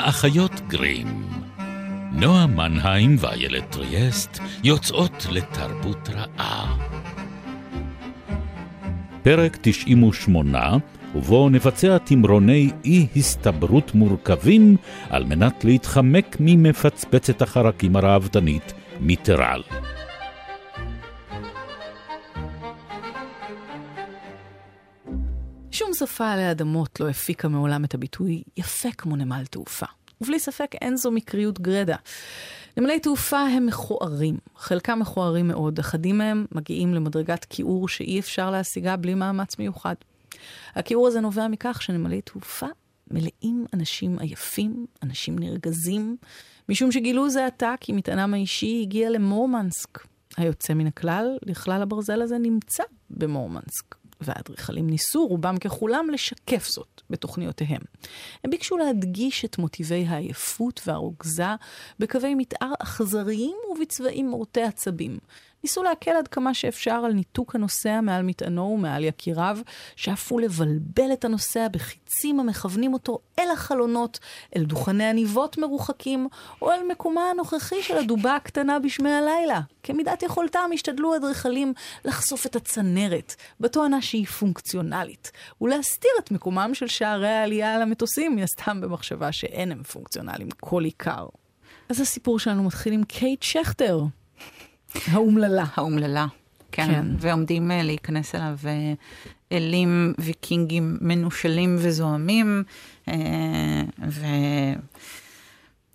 האחיות גרים. נועה מנהיים ואיילת טריאסט יוצאות לתרבות רעה. פרק 98, ובו נבצע תמרוני אי-הסתברות מורכבים על מנת להתחמק ממפצפצת החרקים הראוותנית מטרל. שפה עלי אדמות לא הפיקה מעולם את הביטוי יפה כמו נמל תעופה. ובלי ספק אין זו מקריות גרדה. נמלי תעופה הם מכוערים, חלקם מכוערים מאוד, אחדים מהם מגיעים למדרגת כיעור שאי אפשר להשיגה בלי מאמץ מיוחד. הכיעור הזה נובע מכך שנמלי תעופה מלאים אנשים עייפים, אנשים נרגזים, משום שגילו זה עתה כי מטענם האישי הגיע למורמנסק. היוצא מן הכלל, לכלל הברזל הזה נמצא במורמנסק. והאדריכלים ניסו, רובם ככולם, לשקף זאת בתוכניותיהם. הם ביקשו להדגיש את מוטיבי העייפות והרוגזה בקווי מתאר אכזריים ובצבעים מורטי עצבים. ניסו להקל עד כמה שאפשר על ניתוק הנוסע מעל מטענו ומעל יקיריו, שאפו לבלבל את הנוסע בחיצים המכוונים אותו אל החלונות, אל דוכני עניבות מרוחקים, או אל מקומה הנוכחי של הדובה הקטנה בשמי הלילה. כמידת יכולתם השתדלו אדריכלים לחשוף את הצנרת, בתואנה שהיא פונקציונלית, ולהסתיר את מקומם של שערי העלייה על המטוסים, מן הסתם במחשבה שאין הם פונקציונליים כל עיקר. אז הסיפור שלנו מתחיל עם קייט שכטר. האומללה. האומללה, כן. כן. ועומדים uh, להיכנס אליו uh, אלים ויקינגים מנושלים וזוהמים, uh,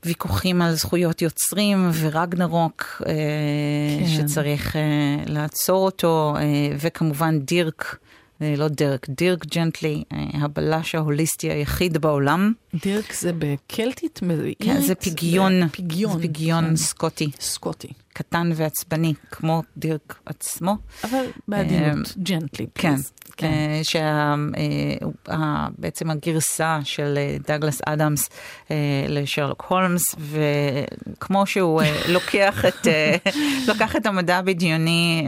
וויכוחים על זכויות יוצרים ורגנרוק, כן. שצריך לעצור אותו, וכמובן דירק. לא דירק, דירק ג'נטלי, הבלש ההוליסטי היחיד בעולם. דירק זה בקלטית? כן, זה פיגיון, פיגיון, זה פיגיון כן. סקוטי. סקוטי. קטן ועצבני, כמו דירק עצמו. אבל בעדינות, ג'נטלי. כן, כן. שבעצם הגרסה של דאגלס אדמס לשרלוק הולמס, וכמו שהוא לוקח את, לוקח את המדע הבדיוני,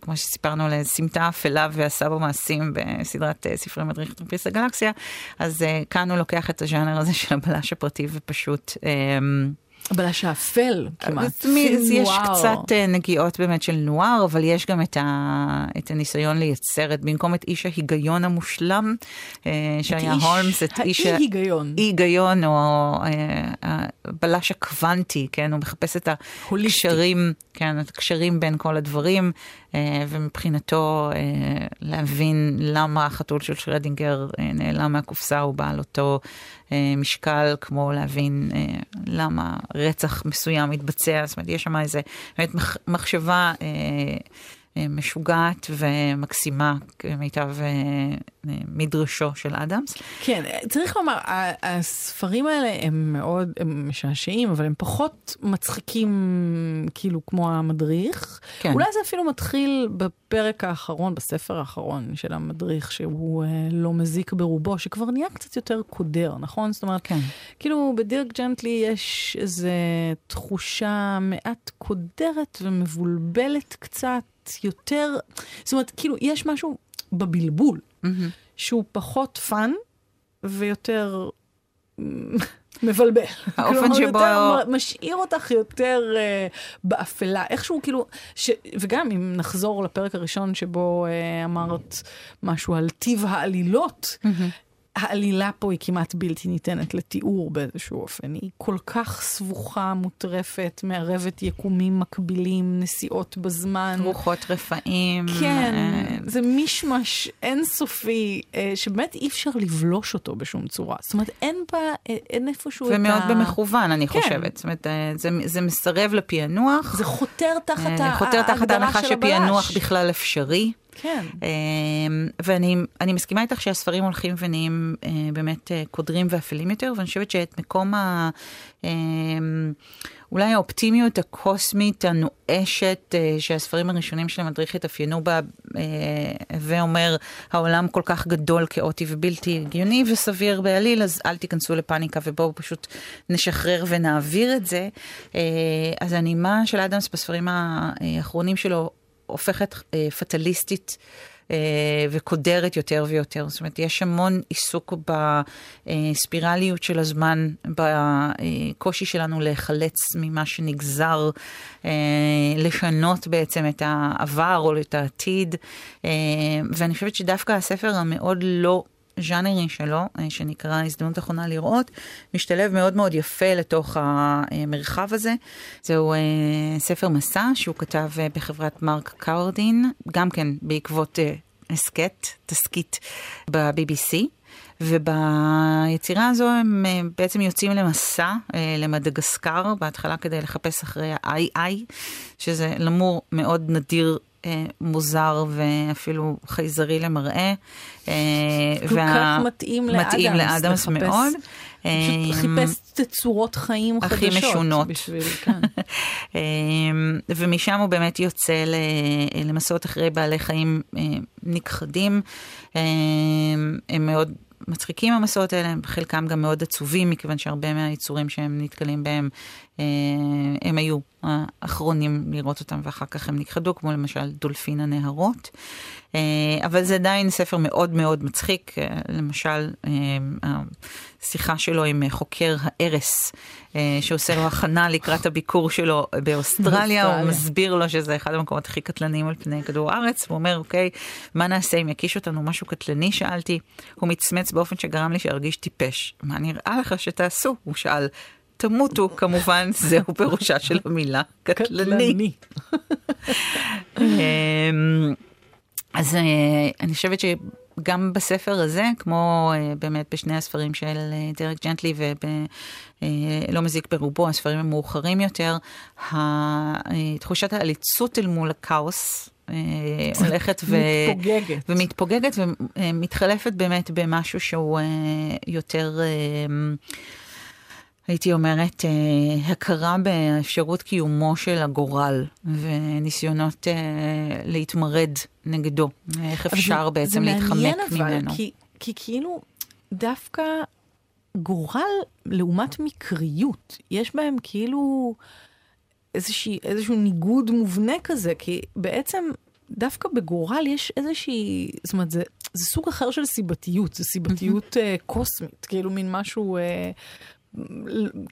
כמו שסיפרנו, לסמטה אפלה ועשה בו מעשים בסדרת ספרי מדריך טרמפיסט הגלקסיה, אז כאן הוא לוקח את הז'אנר הזה של הבלש הפרטי ופשוט... הבלש האפל כמעט. יש קצת נגיעות באמת של נואר, אבל יש גם את, ה, את הניסיון לייצר את, במקום את איש ההיגיון המושלם, שהיה הולמס, את איש האי-היגיון. אי-היגיון, או הבלש הקוונטי, כן, הוא מחפש את הקשרים, כן, את הקשרים בין כל הדברים, ומבחינתו להבין למה החתול של שרדינגר נעלם מהקופסה, הוא בעל אותו משקל, כמו להבין למה רצח מסוים מתבצע, זאת אומרת, יש שם איזה באמת מחשבה משוגעת ומקסימה, כמיטב מדרשו של אדמס. כן, צריך לומר, הספרים האלה הם מאוד, הם משעשעים, אבל הם פחות מצחיקים, כאילו, כמו המדריך. כן. אולי זה אפילו מתחיל בפרק האחרון, בספר האחרון של המדריך, שהוא לא מזיק ברובו, שכבר נהיה קצת יותר קודר, נכון? זאת אומרת, כן. כאילו, בדירק ג'נטלי יש איזו תחושה מעט קודרת ומבולבלת קצת. יותר, זאת אומרת, כאילו, יש משהו בבלבול, אמהמ. שהוא פחות fun ויותר מבלבל. האופן שבו... יותר משאיר אותך יותר אה, באפלה. איכשהו כאילו, ש... וגם אם נחזור לפרק הראשון שבו אה, אמרת משהו על טיב העלילות, אמהמ. העלילה פה היא כמעט בלתי ניתנת לתיאור באיזשהו אופן. היא כל כך סבוכה, מוטרפת, מערבת יקומים מקבילים, נסיעות בזמן. רוחות רפאים. כן, זה מישמש אינסופי, שבאמת אי אפשר לבלוש אותו בשום צורה. זאת אומרת, אין בה, אין איפשהו את ה... ומאוד במכוון, אני כן. חושבת. זאת אומרת, זה, זה מסרב לפענוח. זה חותר תחת ההגדרה של הבלש. חותר תחת ההנחה שפענוח בכלל אפשרי. כן. ואני מסכימה איתך שהספרים הולכים ונהיים באמת קודרים ואפלים יותר, ואני חושבת שאת מקום ה... אולי האופטימיות הקוסמית הנואשת שהספרים הראשונים של המדריך התאפיינו בה, ואומר, העולם כל כך גדול, כאוטי ובלתי הגיוני וסביר בעליל, אז אל תיכנסו לפאניקה ובואו פשוט נשחרר ונעביר את זה. אז הנימה של אדמס בספרים האחרונים שלו, הופכת אה, פטליסטית וקודרת יותר ויותר. זאת אומרת, יש המון עיסוק בספירליות של הזמן, בקושי שלנו להיחלץ ממה שנגזר, לשנות בעצם את העבר או את העתיד. ואני חושבת שדווקא הספר המאוד לא ז'אנרי שלו, אה, שנקרא הזדמנות אחרונה לראות, משתלב מאוד מאוד יפה לתוך המרחב הזה. זהו אה, ספר מסע שהוא כתב אה, בחברת מרק קאורדין, גם כן בעקבות הסכת, תסכית ב-BBC. וביצירה הזו הם בעצם יוצאים למסע למדגסקר, בהתחלה כדי לחפש אחרי ה-II, שזה למור מאוד נדיר אה, מוזר ואפילו חייזרי למראה. אה, כל וה... כך מתאים לאדמס. מתאים לאדמס מאוד. פשוט אה, חיפש תצורות חיים הכי חדשות. הכי משונות. בשביל, כן. ומשם הוא באמת יוצא למסעות אחרי בעלי חיים נכחדים. הם מאוד מצחיקים המסעות האלה, חלקם גם מאוד עצובים, מכיוון שהרבה מהיצורים שהם נתקלים בהם, הם היו האחרונים לראות אותם ואחר כך הם נכחדו, כמו למשל דולפין הנהרות. אה, אבל זה עדיין ספר מאוד מאוד מצחיק, אה, למשל השיחה שלו עם חוקר הארס, שעושה לו הכנה לקראת הביקור שלו באוסטרליה, הוא מסביר לו שזה אחד המקומות הכי קטלניים על פני כדור הארץ, הוא אומר, אוקיי, מה נעשה אם יקיש אותנו משהו קטלני? שאלתי, הוא מצמץ באופן שגרם לי שארגיש טיפש. מה נראה לך שתעשו? הוא שאל. תמותו, כמובן, זהו פירושה של המילה קטלני. אמ, אז אה, אני חושבת שגם בספר הזה, כמו אה, באמת בשני הספרים של אה, דרק ג'נטלי ובלא מזיק ברובו, הספרים המאוחרים יותר, תחושת העליצות אל מול הכאוס, הולכת ו... מתפוגגת. ומתפוגגת ומתחלפת באמת במשהו שהוא יותר... הייתי אומרת, אה, הכרה באפשרות קיומו של הגורל וניסיונות אה, להתמרד נגדו. איך אפשר בעצם להתחמק ממנו. זה מעניין אבל, כי, כי כאילו דווקא גורל לעומת מקריות, יש בהם כאילו איזושהי, איזשהו ניגוד מובנה כזה, כי בעצם דווקא בגורל יש איזושהי, זאת אומרת, זה, זה סוג אחר של סיבתיות, זה סיבתיות uh, קוסמית, כאילו מין משהו uh,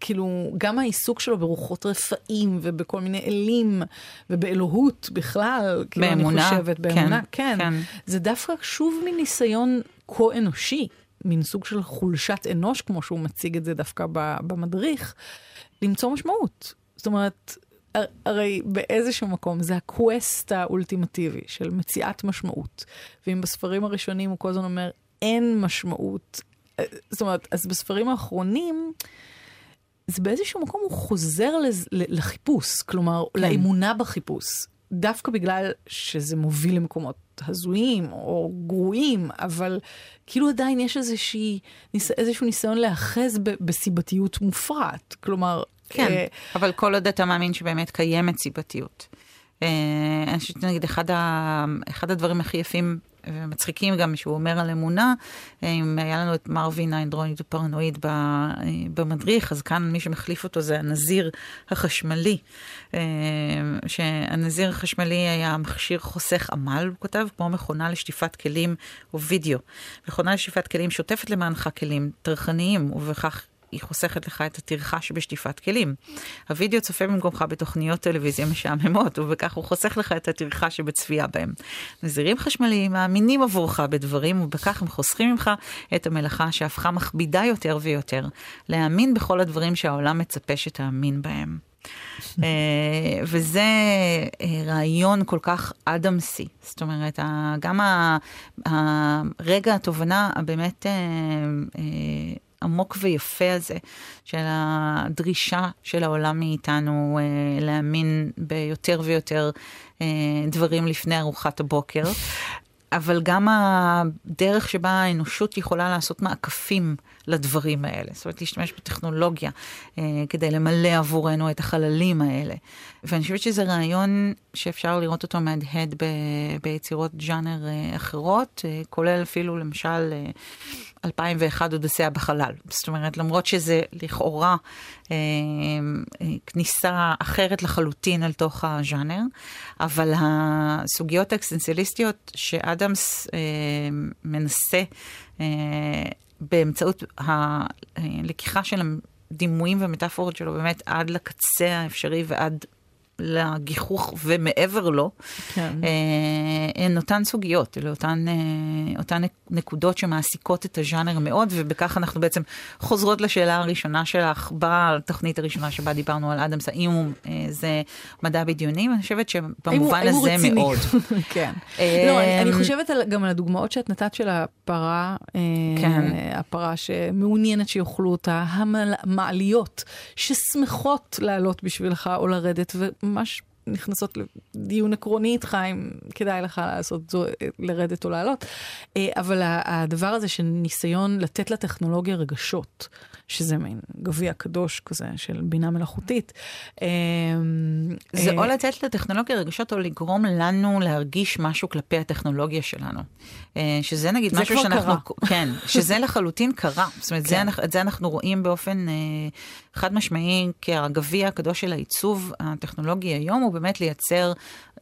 כאילו, גם העיסוק שלו ברוחות רפאים ובכל מיני אלים ובאלוהות בכלל, כאילו, באמונה, אני חושבת, באמונה, כן, כן. כן. זה דווקא שוב מין ניסיון כה-אנושי, מין סוג של חולשת אנוש, כמו שהוא מציג את זה דווקא במדריך, למצוא משמעות. זאת אומרת, הרי באיזשהו מקום זה הקווסט האולטימטיבי של מציאת משמעות. ואם בספרים הראשונים הוא כל הזמן אומר, אין משמעות, זאת אומרת, אז בספרים האחרונים, זה באיזשהו מקום הוא חוזר לז, לחיפוש, כלומר, כן. לאמונה בחיפוש. דווקא בגלל שזה מוביל למקומות הזויים או גרועים, אבל כאילו עדיין יש איזושהי, איזשהו ניסיון להאחז בסיבתיות מופרעת. כלומר... כן, אה, אבל כל עוד אתה מאמין שבאמת קיימת סיבתיות. אה, אני חושבת, נגיד, אחד, ה, אחד הדברים הכי יפים ומצחיקים גם שהוא אומר על אמונה, אם היה לנו את מרווין האנדרונית הפרנואיד במדריך, אז כאן מי שמחליף אותו זה הנזיר החשמלי, אה, שהנזיר החשמלי היה מכשיר חוסך עמל, הוא כותב, כמו מכונה לשטיפת כלים או וידאו. מכונה לשטיפת כלים שוטפת למענך כלים טרחניים, ובכך היא חוסכת לך את הטרחה שבשטיפת כלים. הווידאו צופה במקומך בתוכניות טלוויזיה משעממות, ובכך הוא חוסך לך את הטרחה שבצפייה בהם. נזירים חשמליים מאמינים עבורך בדברים, ובכך הם חוסכים ממך את המלאכה שהפכה מכבידה יותר ויותר, להאמין בכל הדברים שהעולם מצפה שתאמין בהם. אה, וזה אה, רעיון כל כך אדמסי. זאת אומרת, גם הרגע התובנה הבאמת אה, העמוק ויפה הזה, של הדרישה של העולם מאיתנו אה, להאמין ביותר ויותר אה, דברים לפני ארוחת הבוקר. אבל גם הדרך שבה האנושות יכולה לעשות מעקפים לדברים האלה. זאת אומרת, להשתמש בטכנולוגיה אה, כדי למלא עבורנו את החללים האלה. ואני חושבת שזה רעיון שאפשר לראות אותו מהדהד ב, ביצירות ג'אנר אה, אחרות, אה, כולל אפילו למשל... אה, 2001 אודסיה בחלל. זאת אומרת, למרות שזה לכאורה אה, אה, כניסה אחרת לחלוטין אל תוך הז'אנר, אבל הסוגיות האקסטנציאליסטיות שאדמס אה, מנסה אה, באמצעות הלקיחה של הדימויים ומטאפורות שלו באמת עד לקצה האפשרי ועד לגיחוך ומעבר לו, כן. אה, הן אותן סוגיות, אלה אותן, אה, אותן נקודות שמעסיקות את הז'אנר מאוד, ובכך אנחנו בעצם חוזרות לשאלה הראשונה שלך בתוכנית הראשונה שבה דיברנו על אדמס, האם הוא אה, זה מדע בדיוני, אני חושבת שבמובן הזה מאוד. כן. לא, אני חושבת גם על הדוגמאות שאת נתת של הפרה, כן. הפרה שמעוניינת שיאכלו אותה, המעליות ששמחות לעלות בשבילך או לרדת. Mas נכנסות לדיון עקרוני איתך אם כדאי לך לעשות זו, לרדת או לעלות. אה, אבל הדבר הזה של ניסיון לתת לטכנולוגיה רגשות, שזה מין גביע קדוש כזה של בינה מלאכותית. אה, זה או לתת לטכנולוגיה רגשות או לגרום לנו להרגיש משהו כלפי הטכנולוגיה שלנו. אה, שזה נגיד משהו שאנחנו... קרה. כן, שזה לחלוטין קרה. זאת אומרת, כן. זה, את זה אנחנו רואים באופן חד משמעי כהגביע הקדוש של העיצוב הטכנולוגי היום, הוא באמת לייצר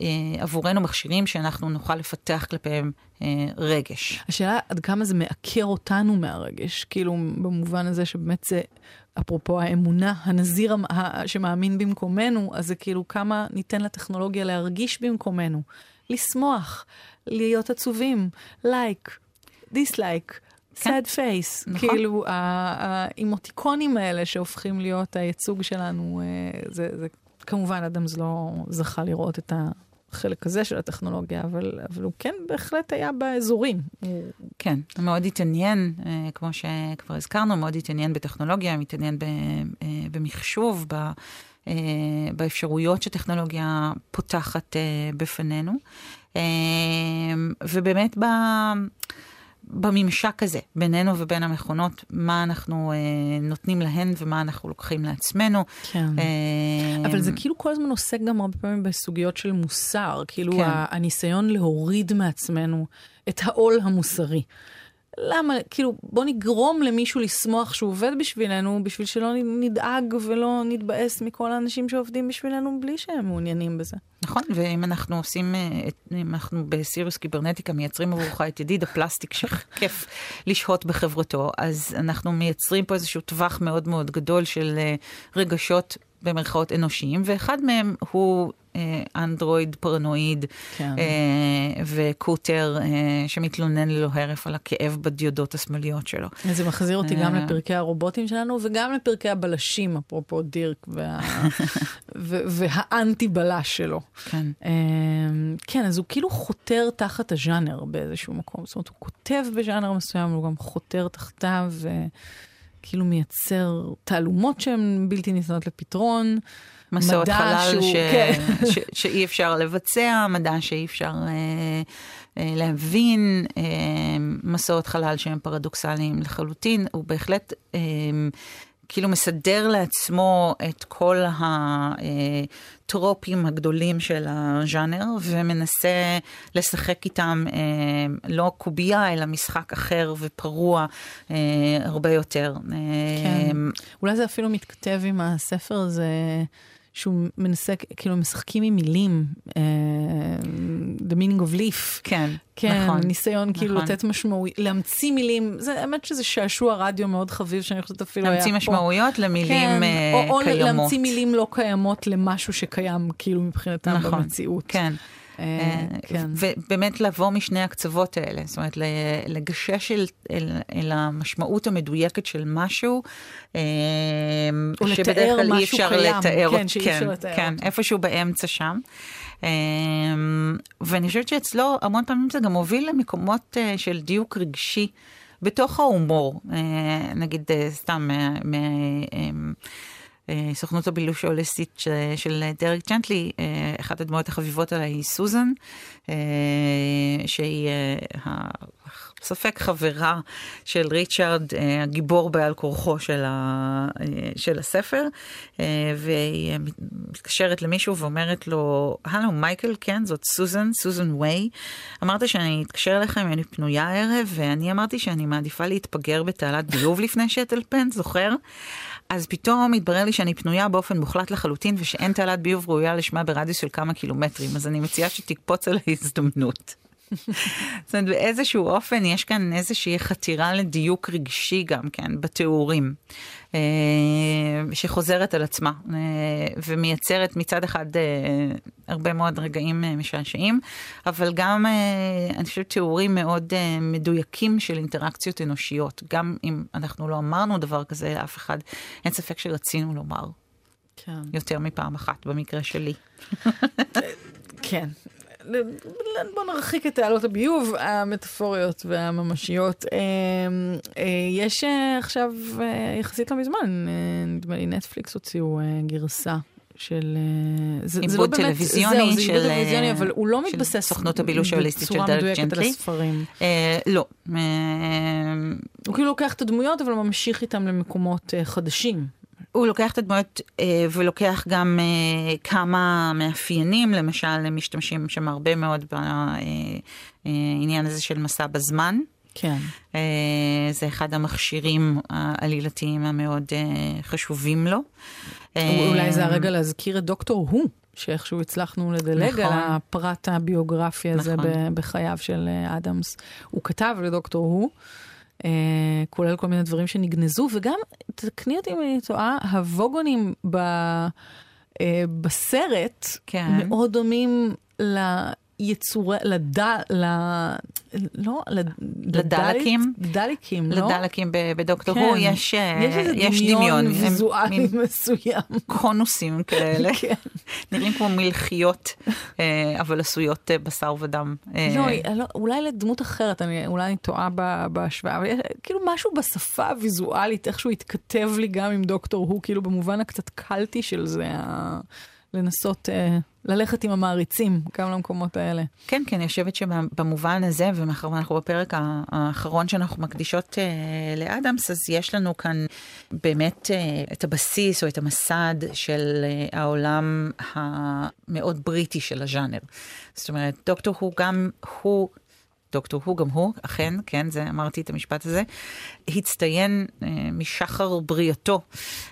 אה, עבורנו מכשירים שאנחנו נוכל לפתח כלפיהם אה, רגש. השאלה עד כמה זה מעקר אותנו מהרגש, כאילו במובן הזה שבאמת זה... אפרופו האמונה, הנזיר שמאמין במקומנו, אז זה כאילו כמה ניתן לטכנולוגיה להרגיש במקומנו, לשמוח, להיות עצובים, like, dislike, sad face, נכון. כאילו האימוטיקונים האלה שהופכים להיות הייצוג שלנו, אה, זה, זה כמובן אדמס לא זכה לראות את החלק הזה של הטכנולוגיה, אבל, אבל הוא כן בהחלט היה באזורים. כן, הוא מאוד התעניין, אה, כמו שכבר הזכרנו, מאוד התעניין בטכנולוגיה, מתעניין אה, במחשוב, באפשרויות שטכנולוגיה פותחת בפנינו. ובאמת ב... בממשק הזה בינינו ובין המכונות, מה אנחנו אה, נותנים להן ומה אנחנו לוקחים לעצמנו. כן. אה, אבל זה כאילו כל הזמן עוסק גם הרבה פעמים בסוגיות של מוסר, כאילו כן. הניסיון להוריד מעצמנו את העול המוסרי. למה, כאילו, בוא נגרום למישהו לשמוח שהוא עובד בשבילנו, בשביל שלא נדאג ולא נתבאס מכל האנשים שעובדים בשבילנו בלי שהם מעוניינים בזה. נכון, ואם אנחנו עושים, אה, אם אנחנו בסיריוס קיברנטיקה מייצרים עבורך את ידיד הפלסטיק שכיף לשהות בחברתו, אז אנחנו מייצרים פה איזשהו טווח מאוד מאוד גדול של אה, רגשות במרכאות אנושיים, ואחד מהם הוא אה, אנדרואיד פרנואיד כן. אה, וקוטר אה, שמתלונן ללא הרף על הכאב בדיודות השמאליות שלו. זה מחזיר אותי גם לפרקי הרובוטים שלנו וגם לפרקי הבלשים, אפרופו דירק וה... והאנטי בלש שלו. כן. כן, אז הוא כאילו חותר תחת הז'אנר באיזשהו מקום. זאת אומרת, הוא כותב בז'אנר מסוים, הוא גם חותר תחתיו. וכאילו מייצר תעלומות שהן בלתי ניתנות לפתרון. מסעות חלל שהוא, ש... כן. ש... שאי אפשר לבצע, מדע שאי אפשר אה, אה, להבין, אה, מסעות חלל שהם פרדוקסליים לחלוטין, הוא בהחלט... אה, כאילו מסדר לעצמו את כל הטרופים הגדולים של הז'אנר, ומנסה לשחק איתם אה, לא קובייה, אלא משחק אחר ופרוע אה, הרבה יותר. כן. אולי זה אפילו מתכתב עם הספר הזה. שהוא מנסה, כאילו משחקים עם מילים, uh, The meaning of leaf. כן, כן, נכון. ניסיון כאילו נכון. כאילו לתת משמעות, להמציא מילים, זה האמת שזה שעשוע רדיו מאוד חביב, שאני חושבת אפילו היה פה. להמציא משמעויות למילים כן, uh, או, או קיימות. או להמציא מילים לא קיימות למשהו שקיים כאילו מבחינתם נכון, במציאות. כן. אה, כן. ובאמת לבוא משני הקצוות האלה, זאת אומרת, לגשש אל, אל, אל המשמעות המדויקת של משהו, אה, או לתאר משהו קיים, לתאר, כן, שאי אפשר כן, לתאר. כן, איפשהו באמצע שם. אה, ואני חושבת שאצלו המון פעמים זה גם מוביל למקומות של דיוק רגשי בתוך ההומור, נגיד סתם סוכנות הבילוש ההוליסטית של דרק ג'נטלי, אה, אחת הדמויות החביבות עליי היא סוזן, אה, שהיא ספק חברה של ריצ'ארד, הגיבור בעל כורחו של, של הספר, והיא מתקשרת למישהו ואומרת לו, הלו מייקל, כן, זאת סוזן, סוזן ווי. אמרת שאני אתקשר אליכם, אני פנויה הערב, ואני אמרתי שאני מעדיפה להתפגר בתעלת ביוב לפני שאטלפן, זוכר? אז פתאום התברר לי שאני פנויה באופן מוחלט לחלוטין ושאין תעלת ביוב ראויה לשמה ברדיוס של כמה קילומטרים, אז אני מציעה שתקפוץ על ההזדמנות. זאת אומרת, באיזשהו אופן יש כאן איזושהי חתירה לדיוק רגשי גם כן בתיאורים, אה, שחוזרת על עצמה אה, ומייצרת מצד אחד אה, הרבה מאוד רגעים משעשעים, אבל גם, אני חושבת, תיאורים מאוד מדויקים של אינטראקציות אנושיות. גם אם אנחנו לא אמרנו דבר כזה לאף אחד, אין ספק שרצינו לומר. כן. יותר מפעם אחת במקרה שלי. כן, בוא נרחיק את תעלות הביוב המטאפוריות והממשיות. אה, אה, יש אה, עכשיו, יחסית לא מזמן, נדמה לי נטפליקס הוציאו גרסה של... זה, זה לא באמת, טלוויזיוני זהו, זה של... טלוויזיוני, אבל הוא לא מתבסס סוכנות הבילוש ההוליסטית של דלת ג'נטלי. הספרים. אה, לא. הוא כאילו לוקח את הדמויות, אבל ממשיך איתם למקומות חדשים. הוא לוקח את הדמויות אה, ולוקח גם אה, כמה מאפיינים, למשל, הם משתמשים שם הרבה מאוד בעניין אה, הזה של מסע בזמן. כן. זה אחד המכשירים העלילתיים המאוד חשובים לו. אולי זה הרגע להזכיר את דוקטור הוא. שאיכשהו הצלחנו לדלג נכון. על הפרט הביוגרפי הזה נכון. בחייו של אדמס. הוא כתב לדוקטור הוא. אה, כולל כל מיני דברים שנגנזו, וגם, תקני אותי אם אני טועה, הווגונים ב, אה, בסרט כן. מאוד דומים ל... יצורי, לד... ל... לא, לדלקים? לדליקים, לא? לדלקים בדוקטור כן. הוא יש, יש, יש דמיון. ויזואלי מסוים. קונוסים כאלה. כן. נראים כמו מלחיות, אה, אבל עשויות אה, בשר ודם. אה. לא, לא, אולי לדמות אחרת, אני, אולי אני טועה בהשוואה, אבל כאילו משהו בשפה הוויזואלית, איכשהו התכתב לי גם עם דוקטור הוא, כאילו במובן הקצת קלטי של זה. לנסות אה, ללכת עם המעריצים גם למקומות האלה. כן, כן, אני חושבת שבמובן הזה, ומאחר ואנחנו בפרק האחרון שאנחנו מקדישות אה, לאדמס, אז יש לנו כאן באמת אה, את הבסיס או את המסד של אה, העולם המאוד בריטי של הז'אנר. זאת אומרת, דוקטור הוא גם, הוא דוקטור הוא, גם הוא, אכן, כן, זה, אמרתי את המשפט הזה, הצטיין אה, משחר בריאתו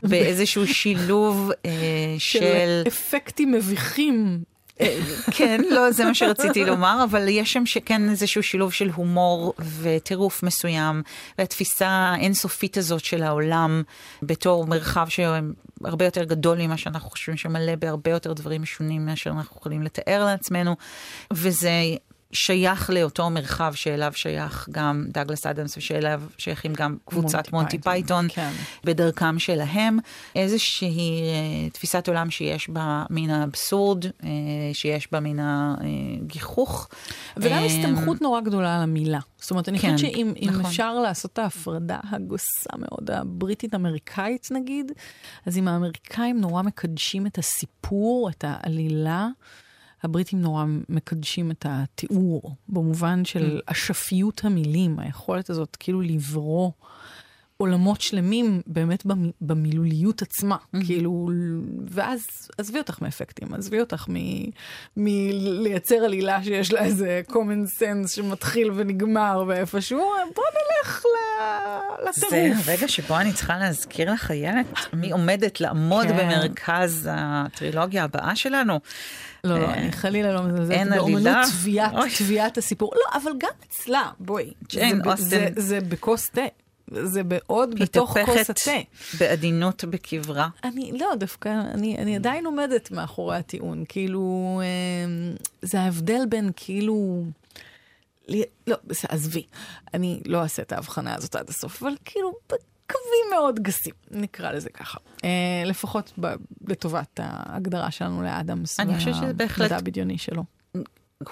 באיזשהו שילוב אה, של... של אפקטים מביכים. אה, כן, לא, זה מה שרציתי לומר, אבל יש שם שכן איזשהו שילוב של הומור וטירוף מסוים, והתפיסה האינסופית הזאת של העולם בתור מרחב שהרבה יותר גדול ממה שאנחנו חושבים, שמלא בהרבה יותר דברים משונים מאשר אנחנו יכולים לתאר לעצמנו, וזה שייך לאותו מרחב שאליו שייך גם דאגלס אדמס ושאליו שייכים גם קבוצת מונטי פייתון, כן. בדרכם שלהם. איזושהי אה, תפיסת עולם שיש בה מן האבסורד, אה, שיש בה מן הגיחוך. וגם אה, הסתמכות נורא גדולה על המילה. זאת אומרת, אני כן, חושבת שאם נכון. אפשר לעשות את ההפרדה הגוסה מאוד, הבריטית-אמריקאית נגיד, אז אם האמריקאים נורא מקדשים את הסיפור, את העלילה, הבריטים נורא מקדשים את התיאור, במובן של mm. אשפיות המילים, היכולת הזאת כאילו לברוא עולמות שלמים באמת במילוליות עצמה, mm-hmm. כאילו, ואז עזבי אותך מאפקטים, עזבי אותך מלייצר עלילה שיש לה איזה common sense שמתחיל ונגמר ואיפשהו, בוא נלך לטירוף. זה הרגע שבו אני צריכה להזכיר לך, איילת, מי עומדת לעמוד כן. במרכז הטרילוגיה הבאה שלנו. לא, לא, אה, אני חלילה לא מזלזלת באומנות תביעת הסיפור. לא, אבל גם אצלה, בואי. ג'יין אוסטן. זה בכוס תה. זה בעוד בתוך כוס התה. בעדינות בקברה. אני, לא, דווקא, אני, אני עדיין עומדת מאחורי הטיעון. כאילו, אמ, זה ההבדל בין כאילו... לא, עזבי, אני לא אעשה את ההבחנה הזאת עד הסוף, אבל כאילו, קווים מאוד גסים, נקרא לזה ככה. אה, לפחות ב, לטובת ההגדרה שלנו לאדמס והמדע הבדיוני שלו.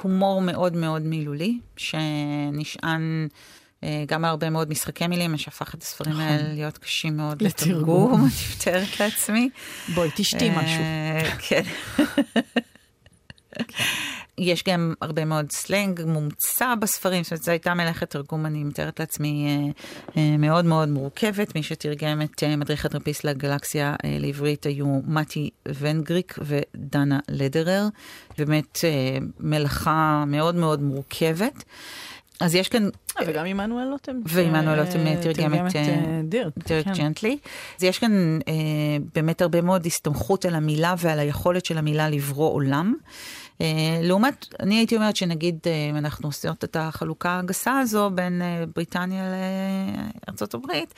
הומור מאוד מאוד מילולי, שנשען... אה, גם הרבה מאוד משחקי מילים, מה שהפך את הספרים נכון. האלה להיות קשים מאוד לתרגום, אני מתארת לעצמי. בואי, תשתי אה, משהו. כן. יש גם הרבה מאוד סלנג מומצא בספרים, זאת אומרת, זו הייתה מלאכת תרגום, אני מתארת לעצמי, מאוד מאוד מורכבת. מי שתרגם את מדריך הטרמפיסט לגלקסיה לעברית היו מתי ונגריק ודנה לדרר. באמת מלאכה מאוד מאוד מורכבת. אז יש כאן... אה, וגם עמנואל לוטם. ועמנואל לוטם אה, תרגם את אה, דירק. דירק כן. ג'נטלי. אז יש כאן באמת הרבה מאוד הסתמכות על המילה ועל היכולת של המילה לברוא עולם. לעומת, אני הייתי אומרת שנגיד, אם אנחנו עושות את החלוקה הגסה הזו בין בריטניה לארצות הברית,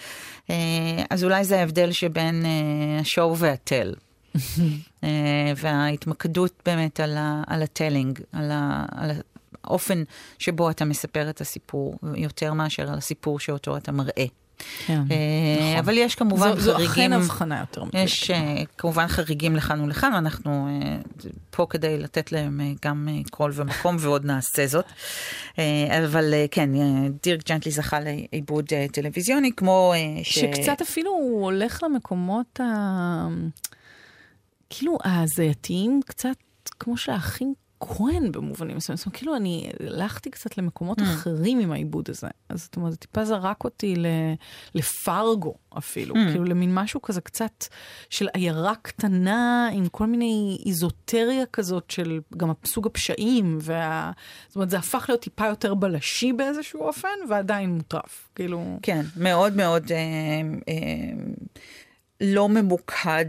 אז אולי זה ההבדל שבין השואו והטל. וההתמקדות באמת על ה telling, על האופן שבו אתה מספר את הסיפור, יותר מאשר על הסיפור שאותו אתה מראה. כן, אה, נכון. אבל יש כמובן זו, חריגים. זו אכן הבחנה יותר מדויקת. יש אה, כמובן חריגים לכאן ולכאן, אנחנו אה, פה כדי לתת להם גם קול ומקום, ועוד נעשה זאת. אבל כן, דירק ג'נטלי זכה לעיבוד טלוויזיוני, כמו... ש... שקצת אפילו הוא הולך למקומות ה... כאילו ההזייתיים, קצת כמו שהאחים כהן במובנים מסוימים. זאת אומרת, כאילו אני הלכתי קצת למקומות mm. אחרים עם העיבוד הזה. אז זאת אומרת, זה טיפה זרק אותי לפרגו אפילו, mm. כאילו למין משהו כזה קצת של עיירה קטנה עם כל מיני איזוטריה כזאת של גם סוג הפשעים, וה... זאת אומרת, זה הפך להיות טיפה יותר בלשי באיזשהו אופן, ועדיין מוטרף, כאילו... כן, מאוד מאוד... אה, אה... לא ממוקד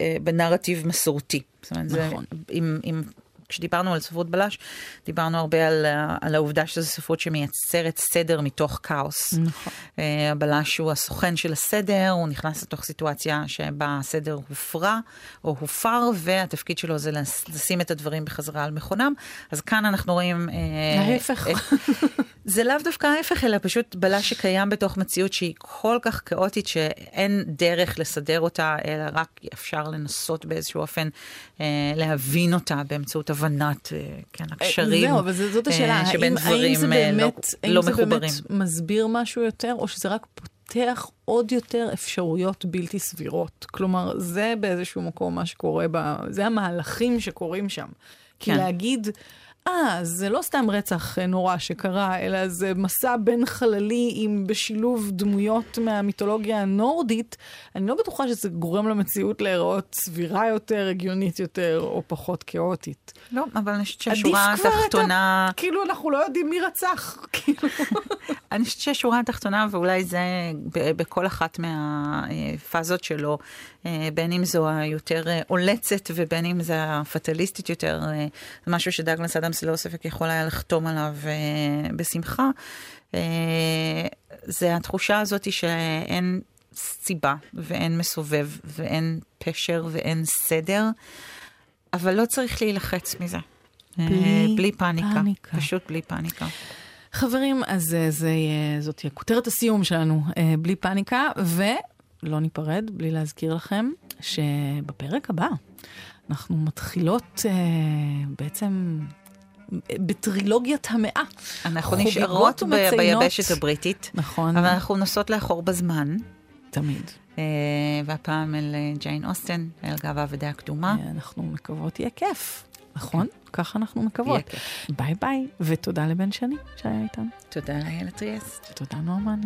אה, בנרטיב מסורתי. נכון. זה, אם, אם כשדיברנו על ספרות בלש, דיברנו הרבה על, על העובדה שזו ספרות שמייצרת סדר מתוך כאוס. נכון. Uh, הבלש הוא הסוכן של הסדר, הוא נכנס לתוך סיטואציה שבה הסדר הופרע או הופר, והתפקיד שלו זה לשים את הדברים בחזרה על מכונם. אז כאן אנחנו רואים... Uh, ההפך. זה לאו דווקא ההפך, אלא פשוט בלש שקיים בתוך מציאות שהיא כל כך כאוטית, שאין דרך לסדר אותה, אלא רק אפשר לנסות באיזשהו אופן להבין אותה באמצעות הבנת, אה, כן, אה, הקשרים. זהו, אבל זאת השאלה, אה, האם, האם זה באמת, לא, לא זה באמת מסביר משהו יותר, או שזה רק פותח עוד יותר אפשרויות בלתי סבירות? כלומר, זה באיזשהו מקום מה שקורה, ב... זה המהלכים שקורים שם. כי כן. להגיד... אה, זה לא סתם רצח נורא שקרה, אלא זה מסע בין חללי עם בשילוב דמויות מהמיתולוגיה הנורדית, אני לא בטוחה שזה גורם למציאות להיראות סבירה יותר, הגיונית יותר, או פחות כאוטית. לא, אבל אני חושבת שהשורה התחתונה... את ה... כאילו, אנחנו לא יודעים מי רצח, כאילו. אני חושבת שהשורה התחתונה, ואולי זה בכל אחת מהפאזות שלו, בין אם זו היותר אולצת ובין אם זה הפטליסטית יותר, אה, משהו שדאגלס אדמס ללא ספק יכול היה לחתום עליו אה, בשמחה, זה התחושה הזאת שאין סיבה ואין מסובב ואין פשר ואין סדר, אבל לא צריך להילחץ מזה. בלי, בלי פאניקה, פאניקה, פשוט בלי פאניקה. חברים, אז זה, זאת תהיה כותרת הסיום שלנו, בלי פאניקה, ו... לא ניפרד בלי להזכיר לכם שבפרק הבא אנחנו מתחילות אה, בעצם בטרילוגיית המאה. אנחנו נשארות ב- ביבשת הבריטית. נכון. אבל אנחנו נוסעות לאחור בזמן. תמיד. אה, והפעם אל אה, ג'יין אוסטן, אל גאווה ודעה קדומה. אה, אנחנו מקוות יהיה כיף. נכון? כן. ככה אנחנו מקוות. ביי ביי, ותודה לבן שני שהיה איתנו. תודה לאיילת ריאס. תודה נורמן.